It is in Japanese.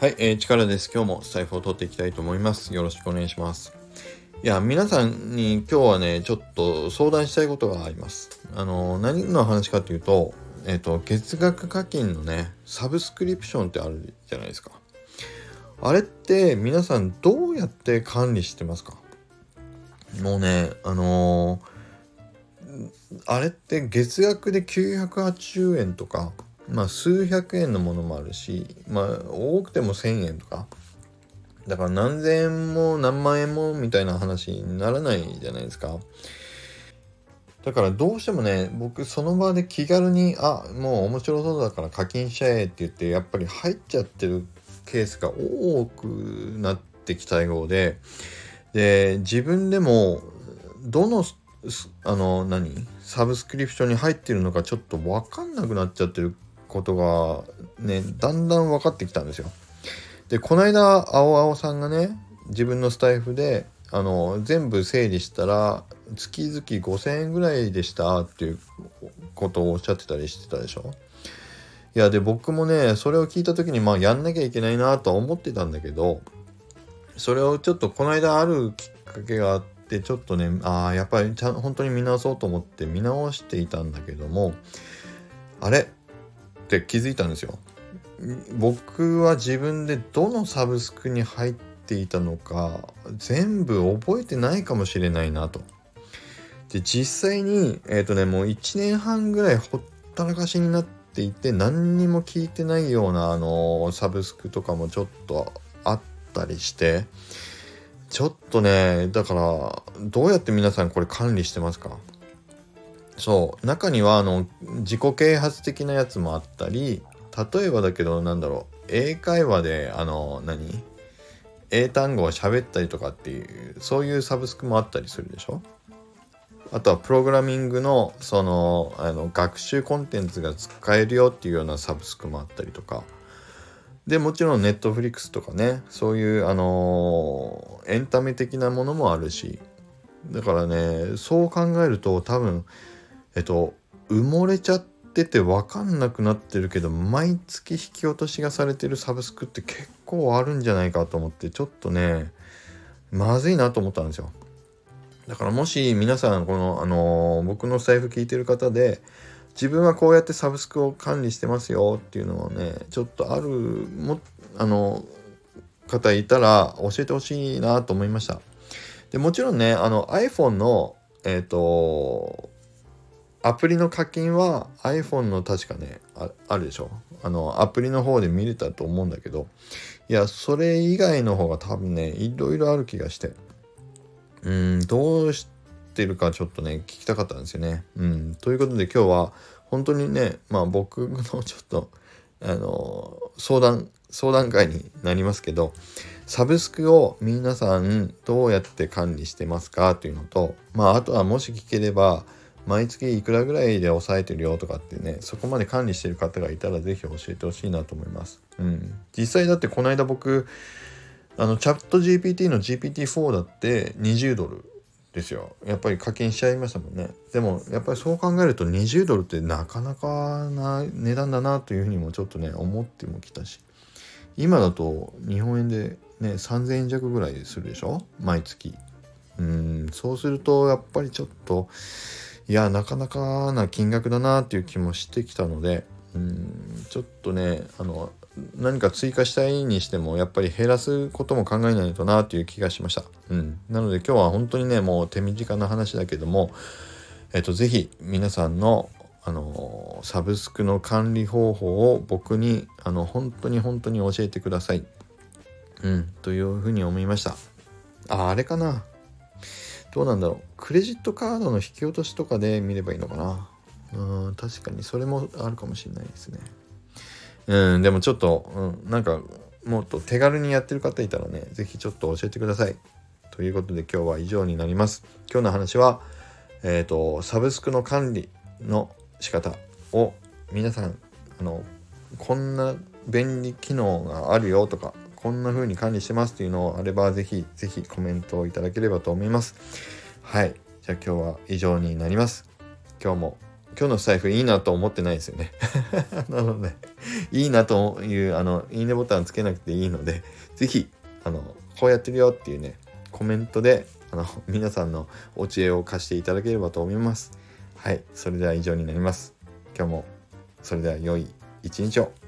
はい、えー、力です。今日も財布を取っていきたいと思います。よろしくお願いします。いや、皆さんに今日はね、ちょっと相談したいことがあります。あの、何の話かというと、えっ、ー、と、月額課金のね、サブスクリプションってあるじゃないですか。あれって皆さんどうやって管理してますか？もうね、あのー、あれって月額で980円とか、まあ数百円のものもあるしまあ多くても1,000円とかだから何千円も何万円もみたいな話にならないじゃないですか。だからどうしてもね僕その場で気軽にあもう面白そうだから課金しちゃえって言ってやっぱり入っちゃってるケースが多くなってきたようでで自分でもどのあの何？サブスクリプションに入ってるのかちょっと分かんなくなっちゃってることがね、だんだん分かってきたんですよ。で、この間、青青さんがね、自分のスタイフで、あの、全部整理したら、月々5000円ぐらいでしたっていうことをおっしゃってたりしてたでしょいや、で、僕もね、それを聞いた時に、まあ、やんなきゃいけないなとは思ってたんだけど、それをちょっとこの間あるきっかけがあって、ちょっとね、ああ、やっぱりちゃん本当に見直そうと思って見直していたんだけども、あれ？って気づいたんですよ。僕は自分でどのサブスクに入っていたのか全部覚えてないかもしれないなと。で実際にえっ、ー、とねもう1年半ぐらいほったらかしになっていて何にも聞いてないようなあのサブスクとかもちょっとあったりしてちょっとねだからどうやって皆さんこれ管理してますか？そう。中にはあの自己啓発的なやつもあったり例えばだけどなんだろう。英会話であの何？英単語を喋ったりとかっていうそういうサブスクもあったりするでしょ？あとはプログラミングのそのあの学習コンテンツが使えるよっていうようなサブスクもあったりとか。でもちろんネットフリックスとかね。そういうあのエンタメ的なものもあるし。だからねそう考えると多分えっと埋もれちゃってて分かんなくなってるけど毎月引き落としがされてるサブスクって結構あるんじゃないかと思ってちょっとねまずいなと思ったんですよ。だからもし皆さんこのあの僕の財布聞いてる方で自分はこうやってサブスクを管理してますよっていうのをねちょっとあるもあの方いたら教えてほしいなと思いました。でもちろんねあの iPhone のえっ、ー、とアプリの課金は iPhone の確かねあるでしょ？あのアプリの方で見れたと思うんだけどいやそれ以外の方が多分ねいろいろある気がして。うんどうしてるかちょっとね聞きたかったんですよね。うんということで今日は本当にねまあ僕のちょっとあの相談相談会になりますけどサブスクを皆さんどうやって管理してますかというのとまああとはもし聞ければ毎月いくらぐらいで抑えてるよとかってねそこまで管理してる方がいたら是非教えてほしいなと思います。うん、実際だってこの間僕あのチャット GPT の GPT4 だって20ドルですよ。やっぱり課金しちゃいましたもんね。でもやっぱりそう考えると20ドルってなかなかな値段だなというふうにもちょっとね思ってもきたし。今だと日本円でね3000円弱ぐらいするでしょ？毎月。うん。そうするとやっぱりちょっといやなかなかな金額だなっていう気もしてきたのでうんちょっとねあの何か追加したいにしてもやっぱり減らすことも考えないとなという気がしました。うん、なので今日は本当にねもう手短な話だけどもえっと是非皆さんのあのサブスクの管理方法を僕にあの本当に本当に教えてください。うん、というふうに思いました。あ、あれかな。どうなんだろう。クレジットカードの引き落としとかで見ればいいのかな。うん、確かにそれもあるかもしれないですね。うん、でもちょっと、うん、なんか、もっと手軽にやってる方いたらね、是非ちょっと教えてください。ということで今日は以上になります。今日の話は、えっ、ー、と、サブスクの管理の仕方を皆さん、あの、こんな便利機能があるよとか、こんな風に管理してますっていうのをあれば、ぜひ、ぜひコメントをいただければと思います。はい。じゃあ今日は以上になります。今日も、今日の財布いいなと思ってないですよね。なので、いいなという、あの、いいねボタンつけなくていいので、是非あの、こうやってるよっていうね、コメントで、あの、皆さんのお知恵を貸していただければと思います。はい、それでは以上になります。今日も、それでは良い一日を。